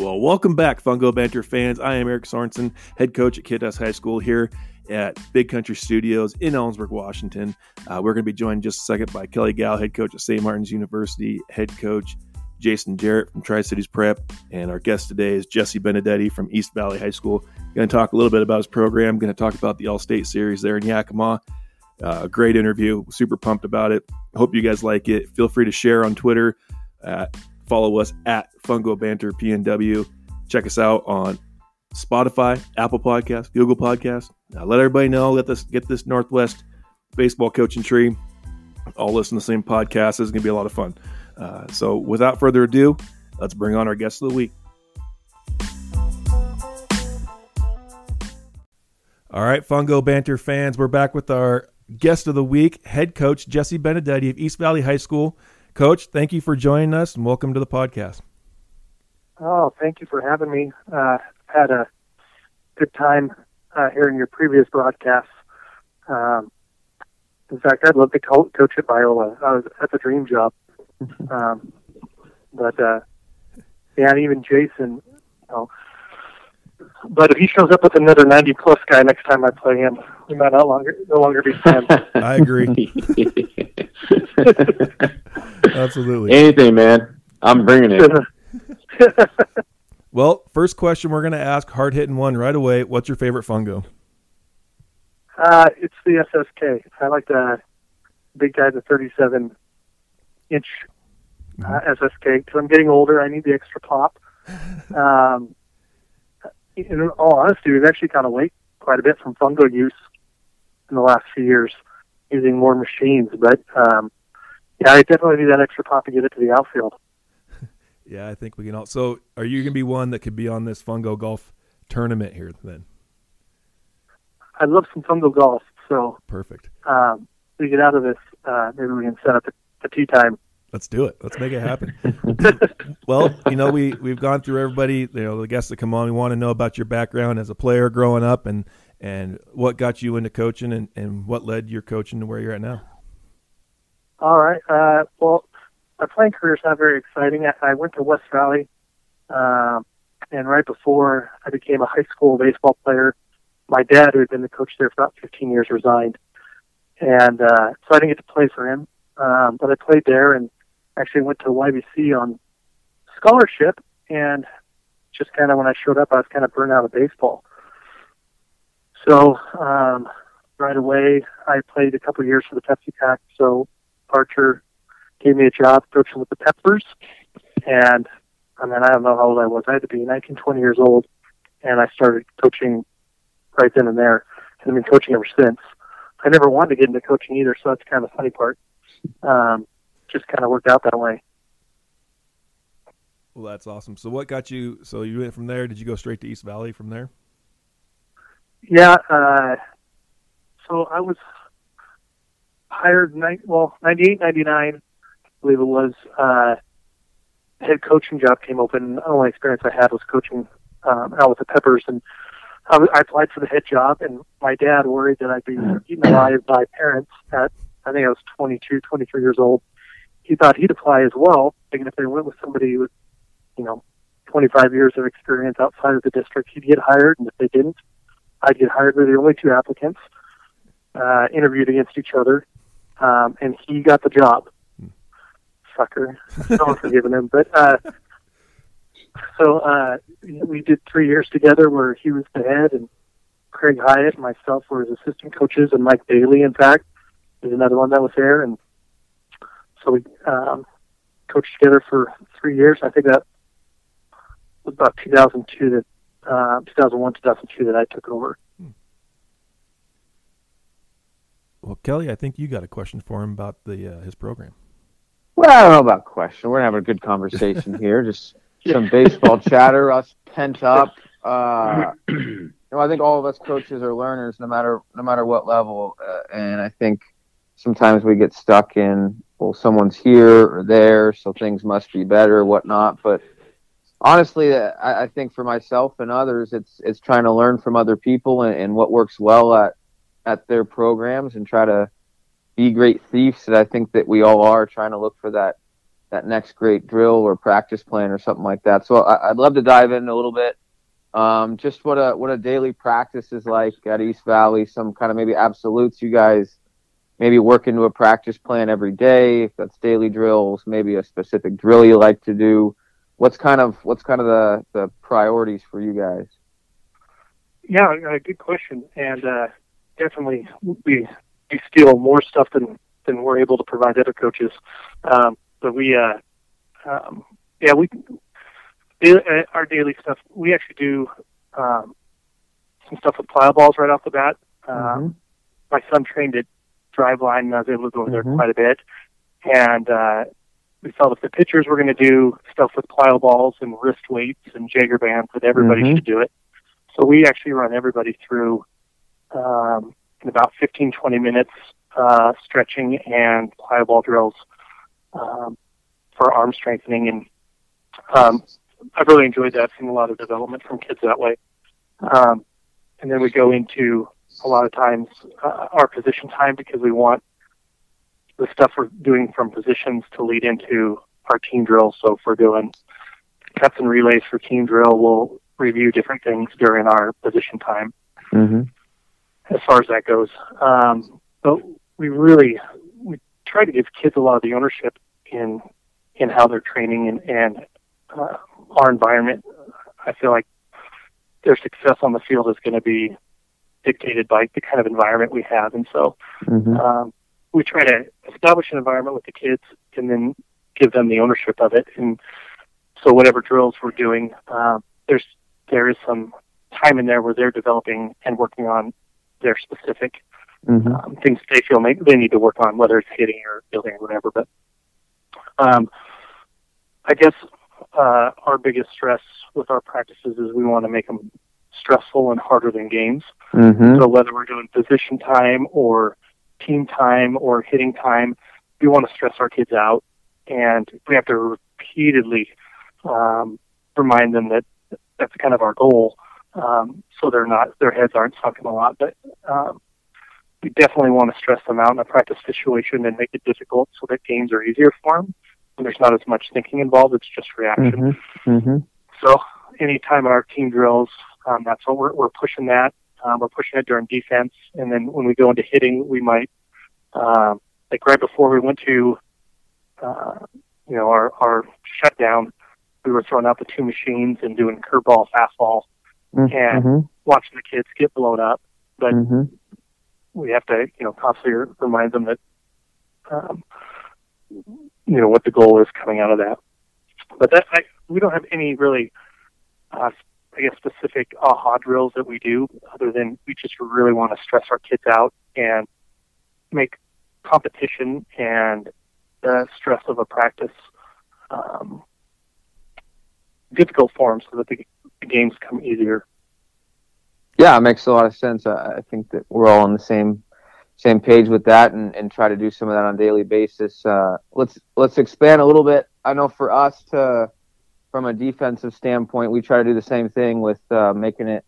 Well, welcome back, Fungo Banter fans. I am Eric Sorensen, head coach at Kittitas High School here at Big Country Studios in Ellensburg, Washington. Uh, we're going to be joined just a second by Kelly Gal, head coach at St. Martin's University, head coach Jason Jarrett from Tri Cities Prep, and our guest today is Jesse Benedetti from East Valley High School. Going to talk a little bit about his program. Going to talk about the All State Series there in Yakima. Uh, great interview. Super pumped about it. Hope you guys like it. Feel free to share on Twitter. Follow us at Fungo Banter PNW. Check us out on Spotify, Apple Podcast, Google Podcast. Now let everybody know. Let this get this Northwest baseball coaching tree. All listen to the same podcast. This is going to be a lot of fun. Uh, so without further ado, let's bring on our guest of the week. All right, Fungo Banter fans, we're back with our guest of the week, head coach Jesse Benedetti of East Valley High School. Coach, thank you for joining us and welcome to the podcast. Oh, thank you for having me. Uh, had a good time uh, hearing your previous broadcasts. Um, in fact, I'd love to co- coach at Biola. I was, that's a dream job. Um, but uh, yeah, and even Jason, you know, but if he shows up with another 90 plus guy next time I play him, we might no longer no longer be friends. I agree. Absolutely. Anything, man. I'm bringing it. well, first question we're going to ask, hard hitting one right away. What's your favorite fungo? Uh, it's the SSK. I like the big guy, the 37 inch uh, mm-hmm. SSK. Because I'm getting older, I need the extra pop. Um, in all honesty, we've actually gone away quite a bit from fungo use in the last few years, using more machines. But um, yeah, I definitely need that extra pop to get it to the outfield. yeah, I think we can all. So, are you going to be one that could be on this fungo golf tournament here then? I'd love some fungo golf. So perfect. Um, we get out of this, uh, maybe we can set up a, a tee time Let's do it. Let's make it happen. well, you know, we we've gone through everybody. You know, the guests that come on. We want to know about your background as a player growing up, and and what got you into coaching, and and what led your coaching to where you're at now. All right. Uh, well, my playing career is not very exciting. I, I went to West Valley, um, and right before I became a high school baseball player, my dad, who had been the coach there for about 15 years, resigned, and uh, so I didn't get to play for him. Um, but I played there and actually went to YVC on scholarship, and just kind of when I showed up, I was kind of burned out of baseball. So um, right away, I played a couple of years for the Pepsi Pack. So Archer gave me a job coaching with the Peppers, and I mean I don't know how old I was. I had to be 19, 20 years old, and I started coaching right then and there, and I've been coaching ever since. I never wanted to get into coaching either, so that's kind of the funny part. Um, just kind of worked out that way. Well, that's awesome. So, what got you? So, you went from there. Did you go straight to East Valley from there? Yeah. Uh, so I was hired. Ni- well, ninety eight, ninety nine, I believe it was. Uh, head coaching job came open. The only experience I had was coaching um, out with the Peppers, and I, I applied for the head job. And my dad worried that I'd be eaten alive by parents at I think I was 22, 23 years old he thought he'd apply as well, thinking if they went with somebody with, you know, 25 years of experience outside of the district, he'd get hired, and if they didn't, I'd get hired. We were the only two applicants, uh, interviewed against each other, um, and he got the job. Sucker, no one forgiving him. But uh, so uh, we did three years together, where he was the head, and Craig Hyatt and myself were his assistant coaches, and Mike Bailey, in fact, is another one that was there, and so we um, coached together for three years. I think that was about 2002 that uh, 2001 2002 that I took over. Hmm. Well, Kelly, I think you got a question for him about the uh, his program. Well, I don't know about question. We're gonna a good conversation here. Just some baseball chatter, us pent up. Uh, you know, I think all of us coaches are learners, no matter no matter what level. Uh, and I think sometimes we get stuck in well, someone's here or there, so things must be better, whatnot. But honestly, I, I, think for myself and others, it's it's trying to learn from other people and, and, what works well at at their programs and try to be great thieves. That I think that we all are trying to look for that that next great drill or practice plan or something like that. So I, would love to dive in a little bit. Um, just what a what a daily practice is like at East Valley. Some kind of maybe absolutes you guys maybe work into a practice plan every day. If that's daily drills, maybe a specific drill you like to do. What's kind of what's kind of the the priorities for you guys? Yeah, uh, good question, and uh, definitely we we steal more stuff than than we're able to provide other coaches. Um, but we, uh, um, yeah, we uh, our daily stuff. We actually do um, some stuff with plyo balls right off the bat. Um, mm-hmm. My son trained at Driveline, and I was able to go over there mm-hmm. quite a bit. And uh, we felt if the pitchers were going to do stuff with plyo balls and wrist weights and Jaeger bands, that everybody mm-hmm. should do it. So we actually run everybody through um, in about 15, 20 minutes uh, stretching and plyo ball drills um, for arm strengthening. And um, I've really enjoyed that, seen a lot of development from kids that way. Um, and then we go into a lot of times uh, our position time because we want the stuff we're doing from positions to lead into our team drill. So if we're doing cuts and relays for team drill, we'll review different things during our position time. Mm-hmm. As far as that goes, um, but we really we try to give kids a lot of the ownership in in how they're training and and uh, our environment. I feel like their success on the field is going to be dictated by the kind of environment we have, and so mm-hmm. um, we try to establish an environment with the kids and then give them the ownership of it. And so whatever drills we're doing, uh, there's there is some time in there where they're developing and working on their specific mm-hmm. um, things they feel they, they need to work on, whether it's hitting or building or whatever. But um, I guess uh, our biggest stress with our practices is we want to make them stressful and harder than games. Mm-hmm. So whether we're doing position time or team time or hitting time, we want to stress our kids out, and we have to repeatedly um, remind them that that's kind of our goal. Um, so they're not their heads aren't sunken a lot, but um, we definitely want to stress them out in a practice situation and make it difficult so that games are easier for them. And there's not as much thinking involved; it's just reaction. Mm-hmm. Mm-hmm. So anytime in our team drills, um, that's what we're, we're pushing that. Um, we're pushing it during defense, and then when we go into hitting, we might um, like right before we went to uh, you know our our shutdown we were throwing out the two machines and doing curveball, fastball, mm-hmm. and watching the kids get blown up. But mm-hmm. we have to, you know, constantly remind them that, um, you know, what the goal is coming out of that. But that I, we don't have any really, uh, I guess, specific aha drills that we do, other than we just really want to stress our kids out and make competition and the stress of a practice um, difficult for them so that the, the games come easier. Yeah, it makes a lot of sense. I, I think that we're all on the same same page with that, and, and try to do some of that on a daily basis. Uh, let's let's expand a little bit. I know for us to, from a defensive standpoint, we try to do the same thing with uh, making it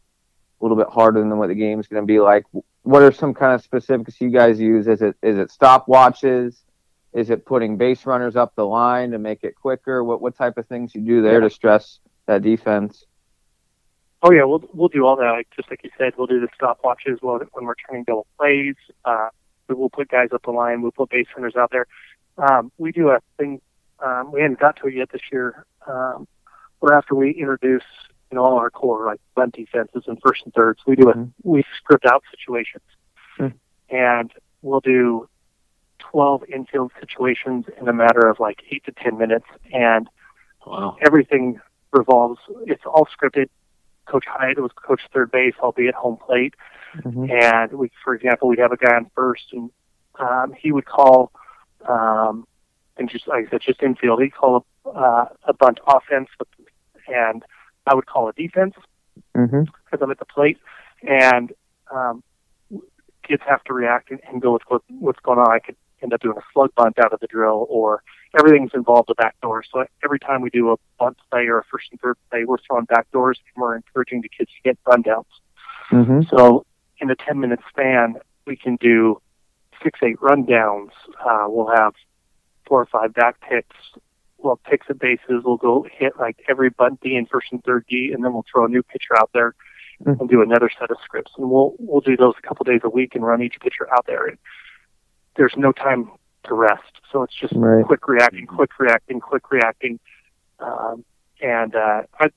a little bit harder than what the game's going to be like. What are some kind of specifics you guys use? Is it is it stopwatches? Is it putting base runners up the line to make it quicker? What what type of things you do there to stress that defense? Oh yeah, we'll we'll do all that. Like, just like you said, we'll do the stopwatches when we're turning double plays. Uh, we'll put guys up the line. We'll put base runners out there. Um, we do a thing. Um, we hadn't got to it yet this year. Um, where after we introduce you know all our core like bunt defenses and first and thirds, we do a mm-hmm. we script out situations, mm-hmm. and we'll do 12 infield situations in a matter of like eight to 10 minutes. And wow. everything revolves, it's all scripted. Coach Hyatt was coach third base, albeit home plate. Mm-hmm. And we, for example, we'd have a guy on first and um, he would call, um, and just like I said, just infield, he'd call a, uh, a bunt offense and I would call a defense because mm-hmm. I'm at the plate. And um, kids have to react and, and go with what, what's going on. I could end up doing a slug bunt out of the drill, or everything's involved the back door. So every time we do a bunt play or a first and third play, we're throwing back doors and we're encouraging the kids to get rundowns. Mm-hmm. So in a 10 minute span, we can do six, eight rundowns. Uh, we'll have four or five back picks. we'll pick the bases. We'll go hit like every bunt D and first and third D, and then we'll throw a new pitcher out there Mm. and do another set of scripts. And we'll we'll do those a couple days a week and run each pitcher out there. And there's no time to rest, so it's just Right. quick reacting, quick reacting, quick reacting. Um, and uh, I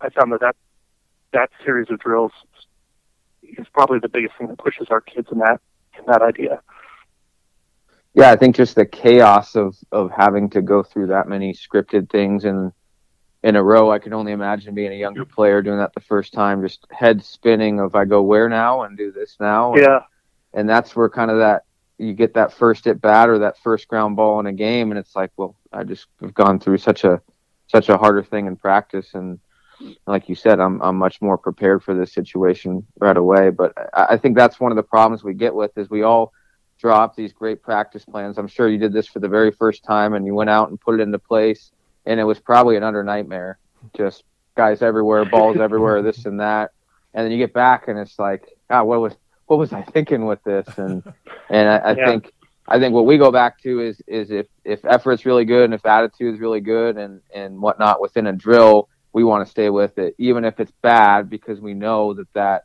I found that, that that series of drills is probably the biggest thing that pushes our kids in that in that idea. Yeah, I think just the chaos of of having to go through that many scripted things in in a row. I can only imagine being a younger player doing that the first time, just head spinning of I go where now and do this now. And, Yeah, and that's where kind of that you get that first at bat or that first ground ball in a game, and it's like, well, I just have gone through such a such a harder thing in practice, and like you said, I'm I'm much more prepared for this situation right away. But I, I think that's one of the problems we get with is we all drop these great practice plans. I'm sure you did this for the very first time, and you went out and put it into place, and it was probably an utter nightmare. Just guys everywhere, balls everywhere, this and that, and then you get back, and it's like, God, what was what was I thinking with this? And and I, I Yeah. think I think what we go back to is is if if effort's really good and if attitude's really good and and whatnot within a drill, we want to stay with it, even if it's bad, because we know that that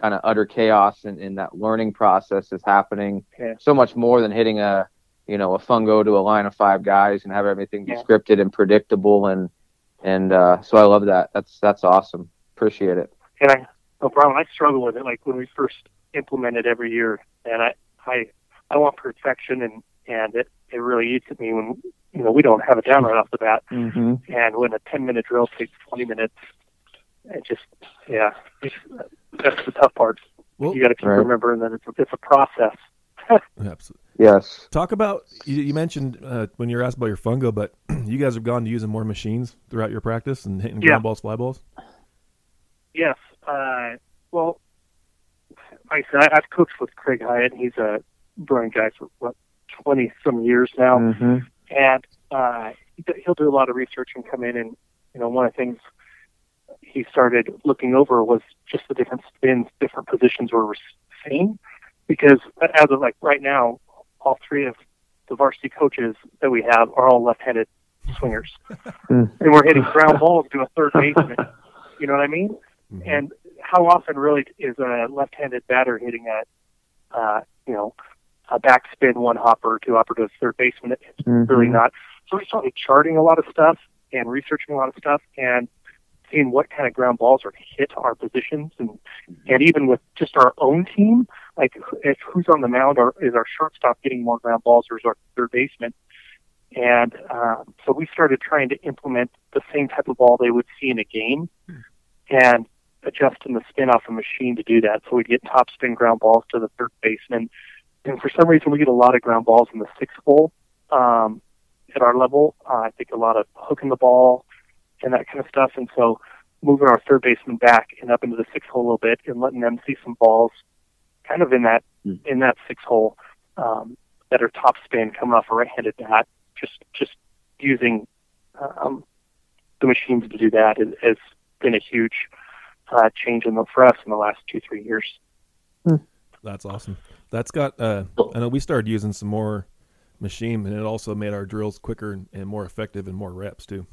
kind of utter chaos and, and that learning process is happening Yeah. so much more than hitting a you know a fungo to a line of five guys and have everything be Yeah. scripted and predictable and and uh, so I love that. That's that's awesome. Appreciate it. and I no problem. I struggle with it. Like when we first implemented every year, and I I I want perfection, and and it it really eats at me when you know we don't have it down right off the bat, Mm-hmm. and when a ten minute drill takes twenty minutes, it just yeah, it's, that's the tough part. Well, you got to keep Right. remembering that it's a, it's a process. absolutely. Yes. Talk about you, you mentioned uh, when you were asked about your fungo, but you guys have gone to using more machines throughout your practice and hitting Yeah. ground balls, fly balls. Yes. Uh, well, like I said, I, I've coached with Craig Hyatt. And He's a brilliant guy for what twenty some years now. Mm-hmm. and uh, he'll do a lot of research and come in and you know one of the things he started looking over was just the different spins, different positions we were seeing, because as of like right now, all three of the varsity coaches that we have are all left-handed swingers, Hmm. and we're hitting ground balls to a third baseman. You know what I mean? Mhm. And how often really is a left-handed batter hitting a, uh, you know, a backspin one hopper, two hopper to a third baseman? It's Mm-hmm. really not. So we started charting a lot of stuff and researching a lot of stuff and seeing what kind of ground balls are hit our positions and and even with just our own team, like if who's on the mound or is our shortstop getting more ground balls or is our third baseman? And um, so we started trying to implement the same type of ball they would see in a game and adjusting the spin off the machine to do that. So we'd get top spin ground balls to the third baseman. And for some reason, we get a lot of ground balls in the sixth hole um, at our level. Uh, I think a lot of hooking the ball and that kind of stuff. And so moving our third baseman back and up into the sixth hole a little bit and letting them see some balls kind of in that Hmm. in that sixth hole um, that are top spin coming off a right-handed bat. Just just using um, the machines to do that has been a huge uh, change in the for us in the last two three years. That's awesome. That's got. Uh, I know we started using some more machine, and it also made our drills quicker and, and more effective and more reps too.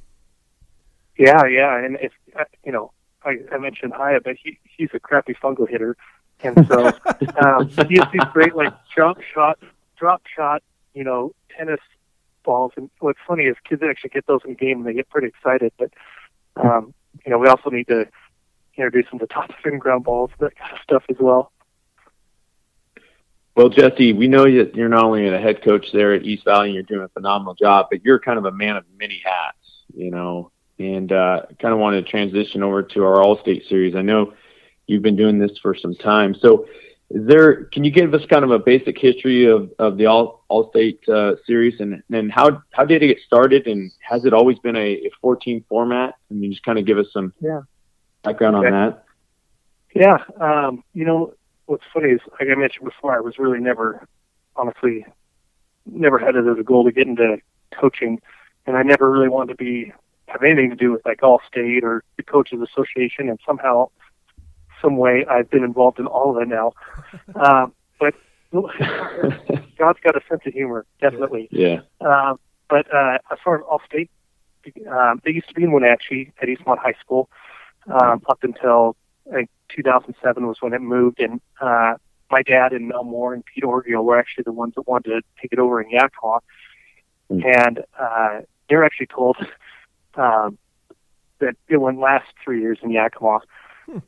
Yeah, yeah, and if uh, you know, I, I mentioned Hyatt, but he he's a crappy fungo hitter, and so um, he has these great like drop shot, drop shot, you know, tennis balls. And what's funny is kids actually get those in game and they get pretty excited. But um, you know, we also need to introduce them to top spin ground balls, that kind of stuff as well. Well, Jesse, we know that you're not only a head coach there at East Valley and you're doing a phenomenal job, but you're kind of a man of many hats, you know, and uh, kind of want to transition over to our All-State series. I know you've been doing this for some time. So is there, can you give us kind of a basic history of, of the All, All-State uh, series and, and how, how did it get started and has it always been a, a 14 format? I mean, just kind of give us some Yeah. background on that. Yeah, um, you know what's funny is, like I mentioned before, I was really never, honestly, never had it as a goal to get into coaching, and I never really wanted to be have anything to do with like all state or the coaches association, and somehow, some way, I've been involved in all of it now. Um, but God's got a sense of humor, definitely. Yeah. Um, but uh, as far as all state Um, they used to be in Wenatchee at Eastmont High School um, up until I think 2007 was when it moved, and uh, my dad and Mel Moore and Pete Orgio were actually the ones that wanted to take it over in Yakima, Mm. and uh, they were actually told um, that it wouldn't last three years in Yakima,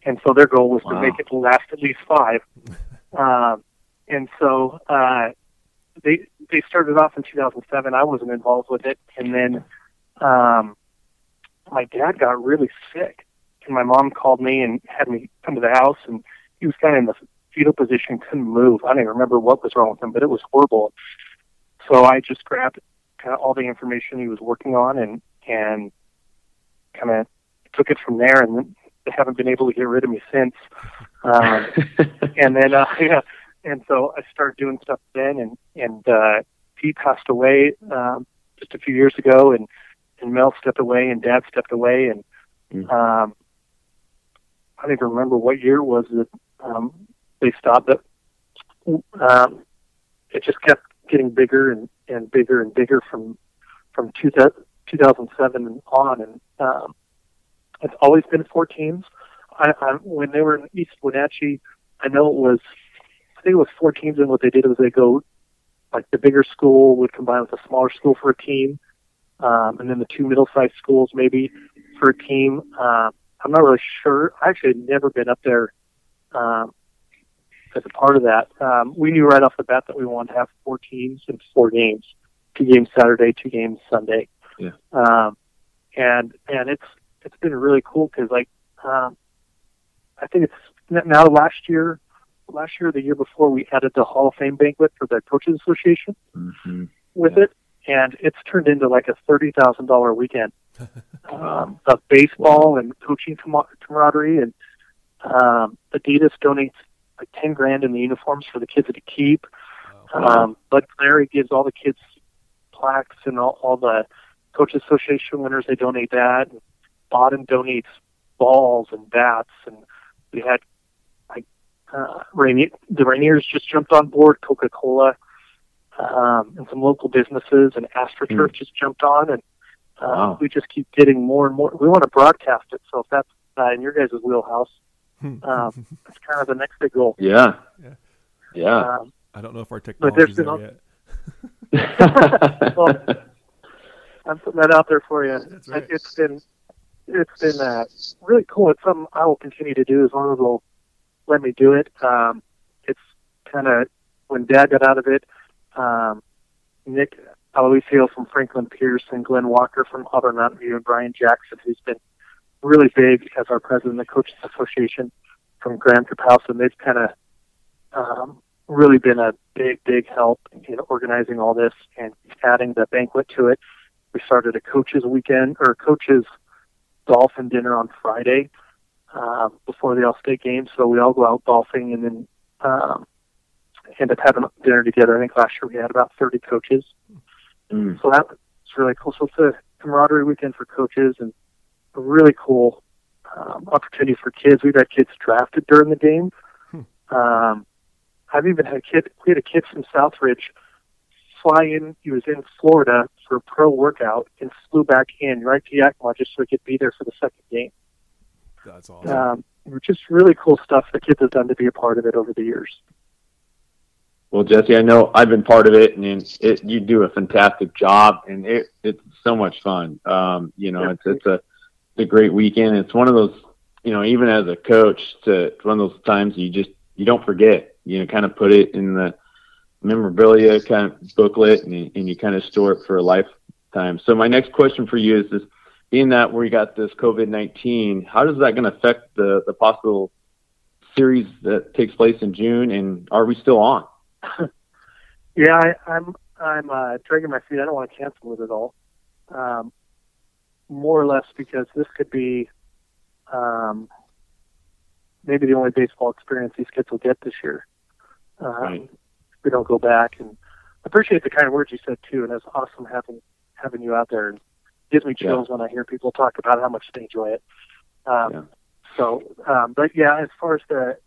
and so their goal was Wow. to make it last at least five. um, and so uh, they they started off in 2007. I wasn't involved with it, and then um, my dad got really sick, and my mom called me and had me come to the house, and he was kind of in the fetal position, couldn't move. I don't even remember what was wrong with him, but it was horrible. So I just grabbed kind of all the information he was working on and and kind of took it from there, and they haven't been able to get rid of me since. Um, and then uh, yeah, and so I started doing stuff then, and and uh, Pete passed away um, just a few years ago, and and Mel stepped away, and Dad stepped away, and Mm. um, I don't even remember what year it was that um, they stopped it. Um, it just kept getting bigger and, and bigger and bigger from from 2000, 2007 and on, and um, it's always been four teams. I, I, when they were in East Wenatchee, I know it was, I think it was four teams, and what they did was they go, like the bigger school would combine with a smaller school for a team, um, and then the two middle-sized schools maybe for a team. Um, I'm not really sure. I actually had never been up there um, as a part of that. Um, we knew right off the bat that we wanted to have four teams and four games, two games Saturday, two games Sunday. Yeah. Um, and and it's it's been really cool because like um, I think it's now last year, last year or the year before we added the Hall of Fame banquet for the Coaches Association Mhm. with it, and it's turned into like a thirty thousand dollar weekend um, of baseball and coaching camar- camaraderie. And um, Adidas donates like ten grand in the uniforms for the kids to keep. Um, but Larry gives all the kids plaques and all, all the coaches association winners. They donate that. And Baden donates balls and bats, and we had like uh, Rainier, the Rainiers just jumped on board. Coca Cola um, and some local businesses, and AstroTurf just jumped on, and uh, Wow. we just keep getting more and more. We want to broadcast it, so if that's uh, in your guys' wheelhouse, um, that's kind of the next big goal. Yeah. Yeah. Yeah. Um, I don't know if our there's technology's been there yet. well, I'm putting that out there for you. That's right. It's been it's been uh, really cool. It's something I will continue to do as long as they'll let me do it. Um, it's kind of when Dad got out of it. Um, Nick Aloisio from Franklin Pierce and Glenn Walker from Auburn Mountain View and Brian Jackson, who's been really big as our president of the Coaches Association from Grand and They've kind of um, really been a big, big help in organizing all this and adding the banquet to it. We started a coaches weekend or coaches golf and dinner on Friday uh, before the All State game. So we all go out golfing and then um, end up having dinner together. I think last year we had about 30 coaches. Mm. So that was really cool. So it's a camaraderie weekend for coaches and a really cool um, opportunity for kids. We've had kids drafted during the game. Um, I've even had a kid. We had a kid from Southridge fly in. He was in Florida for a pro workout and flew back in right to Yakima just so he could be there for the second game. That's awesome. Um, just really cool stuff the kids have done to be a part of it over the years. Well, Jesse, I know I've been part of it, and it, it you do a fantastic job, and it it's so much fun. Um, you know, Yeah. it's it's a it's a great weekend. It's one of those, you know, even as a coach, to it's one of those times you just you don't forget. You know, kind of put it in the memorabilia kind of booklet, and you, and you kind of store it for a lifetime. So my next question for you is this: being that we got this COVID nineteen, how is that going to affect the the possible series that takes place in June, and are we still on? Yeah, I, I'm I'm uh, dragging my feet. I don't want to cancel it at all. Um, more or less because this could be um, maybe the only baseball experience these kids will get this year. Um, Right. We don't go back, and appreciate the kind words you said too, and it's awesome having having you out there. And gives me chills when I hear people talk about how much they enjoy it. Um, Yeah. So, um, but yeah, as far as the,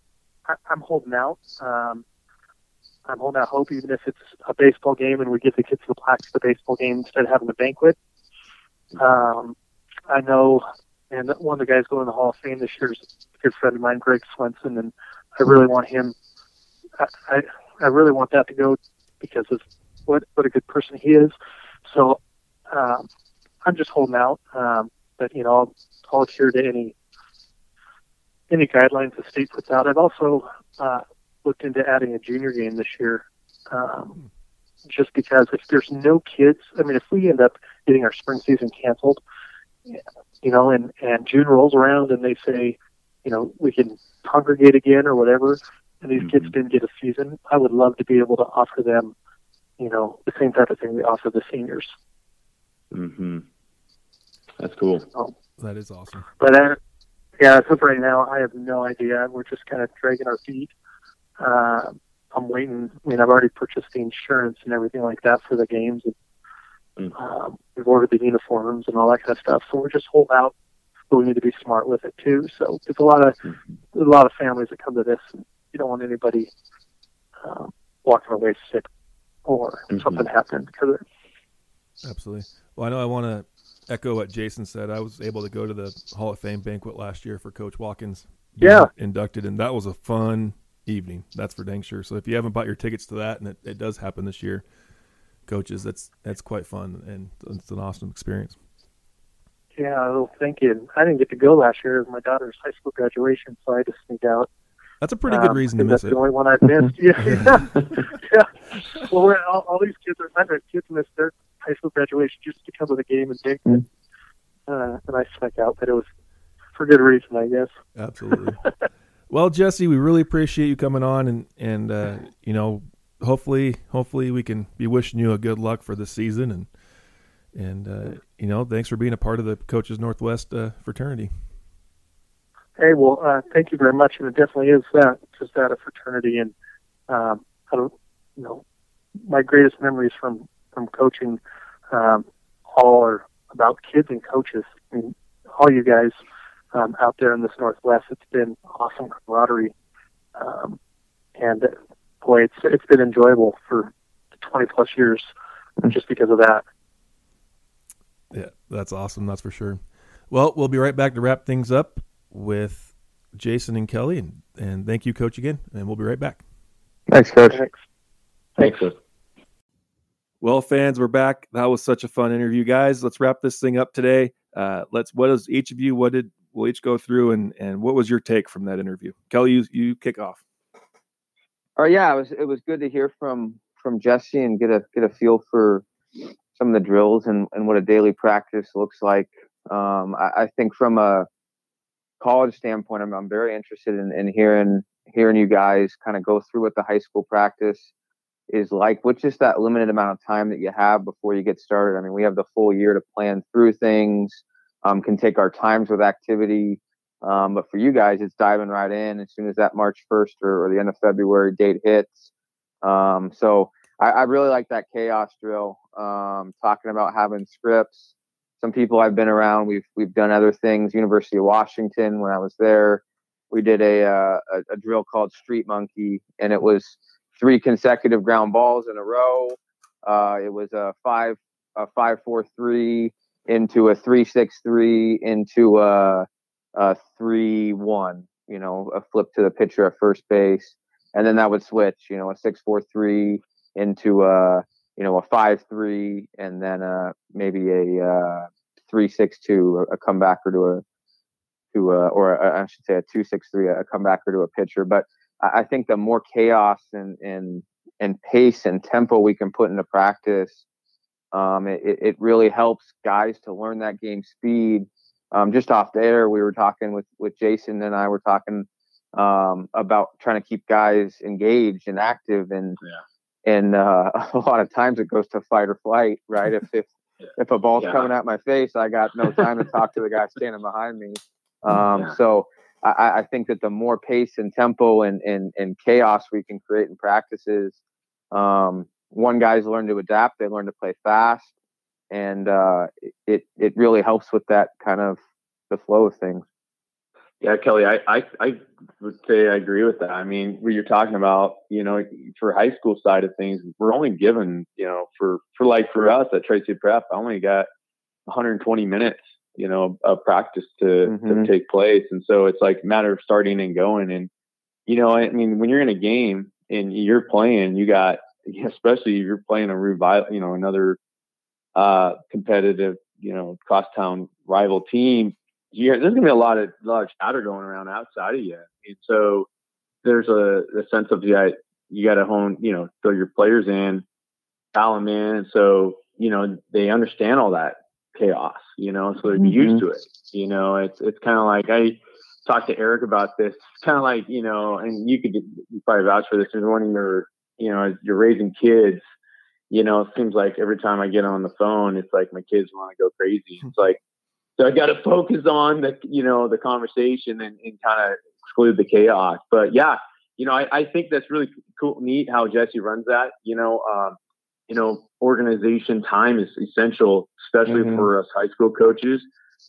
I, I'm holding out. Um, I'm holding out hope, even if it's a baseball game and we give the kids to the plaques at the baseball game instead of having a banquet. Um, I know, and one of the guys going to the Hall of Fame this year is a good friend of mine, Greg Swenson, and I really want him. I I, I really want that to go because of what what a good person he is. So um, I'm just holding out. Um, but you know, I'll, adhere to any any guidelines the state puts out. I've also uh, looked into adding a junior game this year, um, just because if there's no kids, I mean, if we end up getting our spring season canceled, you know, and and June rolls around and they say, you know, we can congregate again or whatever, and these mm-hmm. kids didn't get a season, I would love to be able to offer them, you know, the same type of thing we offer the seniors. Mhm. That's cool. So, that is awesome. But uh, yeah, as of right now, I have no idea. We're just kind of dragging our feet. Uh, I'm waiting. I mean, I've already purchased the insurance and everything like that for the games. And, mm. um, we've ordered the uniforms and all that kind of stuff. So we're just holding out, but we need to be smart with it too. So there's a lot of mm-hmm. there's a lot of families that come to this. And you don't want anybody um, walking away sick or mm-hmm. something happening because of it. Absolutely. Well, I know I want to echo what Jason said. I was able to go to the Hall of Fame banquet last year for Coach Watkins. Yeah, inducted, and that was a fun evening. That's for dang sure. So if you haven't bought your tickets to that, and it, it does happen this year, coaches, that's that's quite fun and it's an awesome experience. Yeah, well, thank you. I didn't get to go last year. It was my daughter's high school graduation, so I just sneaked out. That's a pretty good um, reason to miss that's it. the only one I've missed. yeah, yeah. yeah. Well, all, all these kids are. I've had kids miss their high school graduation just to come to the game and take it. Uh, and I snuck out, but it was for good reason, I guess. Absolutely. well, Jesse, we really appreciate you coming on, and and uh, you know, hopefully, hopefully, we can be wishing you a good luck for the season, and and uh, you know, thanks for being a part of the Coaches Northwest uh, fraternity. Hey, well, uh, thank you very much, and it definitely is that just that a fraternity, and um, I don't, you know, my greatest memories from from coaching um, all are about kids and coaches. I mean, all you guys um, out there in this Northwest, it's been awesome camaraderie, um, and boy, it's it's been enjoyable for 20 plus years just because of that. Yeah, that's awesome. That's for sure. Well, we'll be right back to wrap things up with Jason and Kelly, and, and thank you, Coach, again. And we'll be right back. Thanks, Coach. Thanks. Thanks. Thanks. Well, fans, we're back. That was such a fun interview, guys. Let's wrap this thing up today. Uh, let's. What is each of you? What did we'll each go through, and and what was your take from that interview? Kelly, you you kick off. All right, yeah, it was it was good to hear from from Jesse and get a get a feel for some of the drills and and what a daily practice looks like. Um, I, I think from a college standpoint, I'm I'm very interested in, in hearing hearing you guys kind of go through what the high school practice is like with just that limited amount of time that you have before you get started. I mean, we have the full year to plan through things, um, can take our times with activity. Um, but for you guys, it's diving right in as soon as that March 1st or, or the end of February date hits. Um, so I, I, really like that chaos drill, um, talking about having scripts. Some people I've been around, we've, we've done other things. University of Washington, when I was there, we did a, uh, a, a drill called Street Monkey, and it was three consecutive ground balls in a row. Uh, it was a five a five four three into a three six three into a, a three one. You know, a flip to the pitcher at first base, and then that would switch. You know, a six four three into a you know a five three, and then a maybe a uh, three six two, a comebacker to a to a, or a, I should say a two six three, a comebacker to a pitcher. But I think the more chaos and and and pace and tempo we can put into practice, um, it, it really helps guys to learn that game speed. Um, just off there, we were talking with with Jason and I were talking um, about trying to keep guys engaged and active, and yeah. And uh, a lot of times it goes to fight or flight, right? if if yeah. if a ball's yeah. coming at my face, I got no time to talk to the guy standing behind me. Um, so I, I, think that the more pace and tempo and, and, and chaos we can create in practices, um, one guy's learn to adapt, they learn to play fast, and uh, it it really helps with that kind of the flow of things. Yeah, Kelly, I, I, I would say I agree with that. I mean, what you're talking about, you know, for high school side of things, we're only given, you know, for for like for us at Tri Cities Prep, I only got 120 minutes, you know, of practice to, Mhm. to take place. And so it's like a matter of starting and going. And, you know, I mean, when you're in a game and you're playing, you got, especially if you're playing a rival, you know, another uh, competitive, you know, crosstown rival team, you there's gonna be a lot of a lot of chatter going around outside of you, and so there's a, a sense of yeah, you got to hone, you know, throw your players in, foul them in, and so you know they understand all that chaos, you know, so they're Mhm. used to it. You know, it's it's kind of like I talked to Eric about this. It's kind of like you know, and you could you probably vouch for this. Is when you're you know, as you're raising kids, you know, it seems like every time I get on the phone, it's like my kids want to go crazy. It's like, so I got to focus on the, you know, the conversation and, and kind of exclude the chaos. But yeah, you know, I, I think that's really cool, neat how Jesse runs that. You know, um, you know, organization time is essential, especially Mhm. for us high school coaches.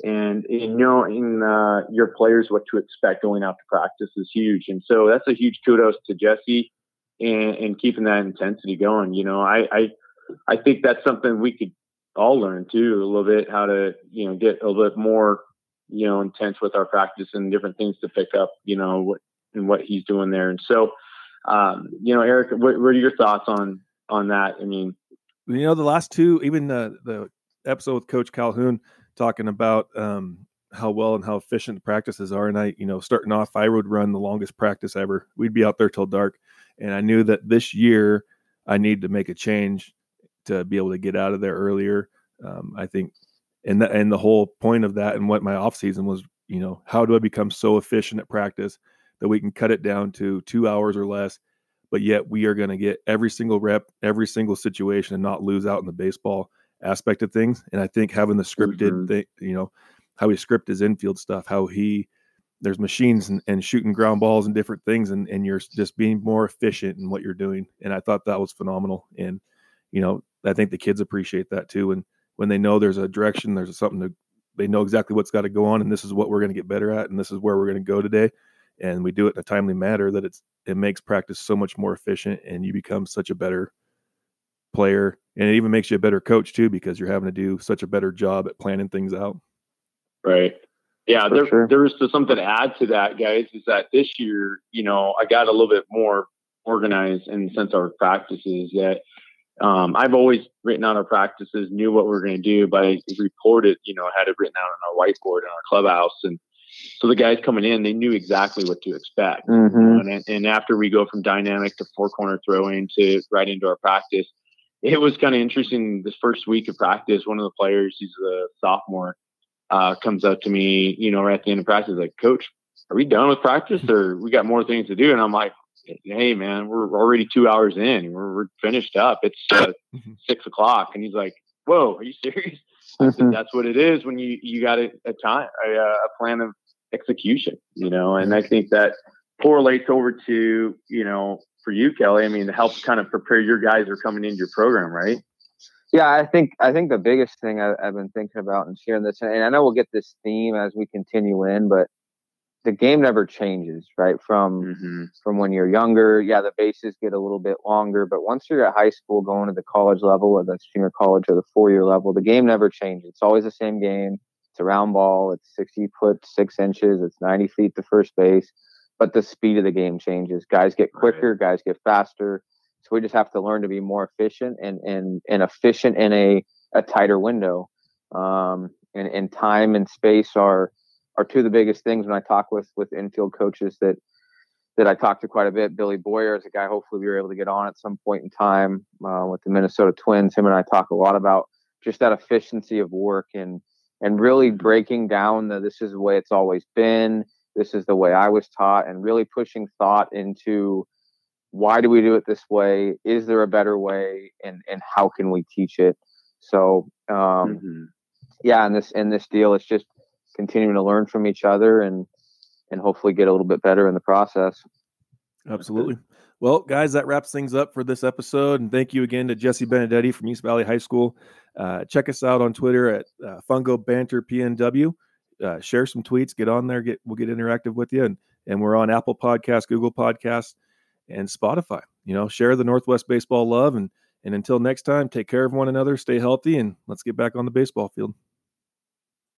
And, and you know, in uh, your players, what to expect going out to practice is huge. And so that's a huge kudos to Jesse and, and keeping that intensity going. You know, I, I I think that's something we could all learn too a little bit how to you know get a little bit more you know intense with our practice and different things to pick up you know what and what he's doing there. And so, um, you know, Eric, what, what are your thoughts on on that? I mean, You know, the last two, even the the episode with Coach Calhoun talking about um, how well and how efficient the practices are. And I, you know, starting off, I would run the longest practice ever. We'd be out there till dark, and I knew that this year I needed to make a change to be able to get out of there earlier. Um, I think, and the, and the whole point of that and what my off season was, you know, how do I become so efficient at practice that we can cut it down to two hours or less, but yet we are going to get every single rep, every single situation, and not lose out in the baseball aspect of things. And I think having the scripted Mhm. thing, you know, how he script his infield stuff, how he there's machines and, and shooting ground balls and different things, and and you're just being more efficient in what you're doing. And I thought that was phenomenal. And you know, I think the kids appreciate that too. And when they know there's a direction, there's something to, they know exactly what's got to go on, and this is what we're going to get better at, and this is where we're going to go today. And we do it in a timely manner that it's it makes practice so much more efficient, and you become such a better player, and it even makes you a better coach too because you're having to do such a better job at planning things out. Right. Yeah, For there sure. there was just something to add to that, guys. Is that this year, you know, I got a little bit more organized in the sense of our practices. That um, I've always written out our practices, knew what we were going to do, but I reported, you know, had it written out on our whiteboard in our clubhouse, and so the guys coming in, they knew exactly what to expect. Mhm. And, and after we go from dynamic to four corner throwing to right into our practice, it was kind of interesting. This first week of practice, one of the players, he's a sophomore, uh, comes up to me, you know, right at the end of practice, like, Coach, are we done with practice or we got more things to do? And I'm like, Hey, man, we're already two hours in. We're, we're finished up. It's uh, Mhm. six o'clock. And he's like, Whoa, are you serious? I said, Mhm. that's what it is when you you got a, a time a, uh, a plan of execution, you know. And I think that correlates over to you know for you, Kelly. I mean, to help kind of prepare your guys who are coming into your program, right? Yeah, I think I think the biggest thing I, I've been thinking about and sharing this, and I know we'll get this theme as we continue in, but the game never changes, right? From Mm-hmm. from when you're younger, yeah, the bases get a little bit longer, but once you're at high school, going to the college level, whether that's junior college or the four year level, the game never changes. It's always the same game. It's a round ball. It's 60 foot six inches. It's 90 feet to first base, but the speed of the game changes. Guys get Right. quicker. Guys get faster. So we just have to learn to be more efficient and and and efficient in a a tighter window. Um, and and time and space are are two of the biggest things when I talk with with infield coaches that that I talk to quite a bit. Billy Boyer is a guy. Hopefully, we were able to get on at some point in time uh, with the Minnesota Twins. Him and I talk a lot about just that efficiency of work and and really breaking down the this is the way it's always been. This is the way I was taught, and really pushing thought into why do we do it this way? Is there a better way? And and how can we teach it? So um, mm-hmm. yeah, in this in this deal, it's just continuing to learn from each other and and hopefully get a little bit better in the process. Absolutely. Well, guys, that wraps things up for this episode. And thank you again to Jesse Benedetti from East Valley High School. Uh, check us out on Twitter at uh, Fungo Banter PNW. Uh, share some tweets, get on there, get we'll get interactive with you. And and we're on Apple Podcasts, Google Podcasts, and Spotify. You know, share the Northwest baseball love. And and until next time, take care of one another, stay healthy, and let's get back on the baseball field.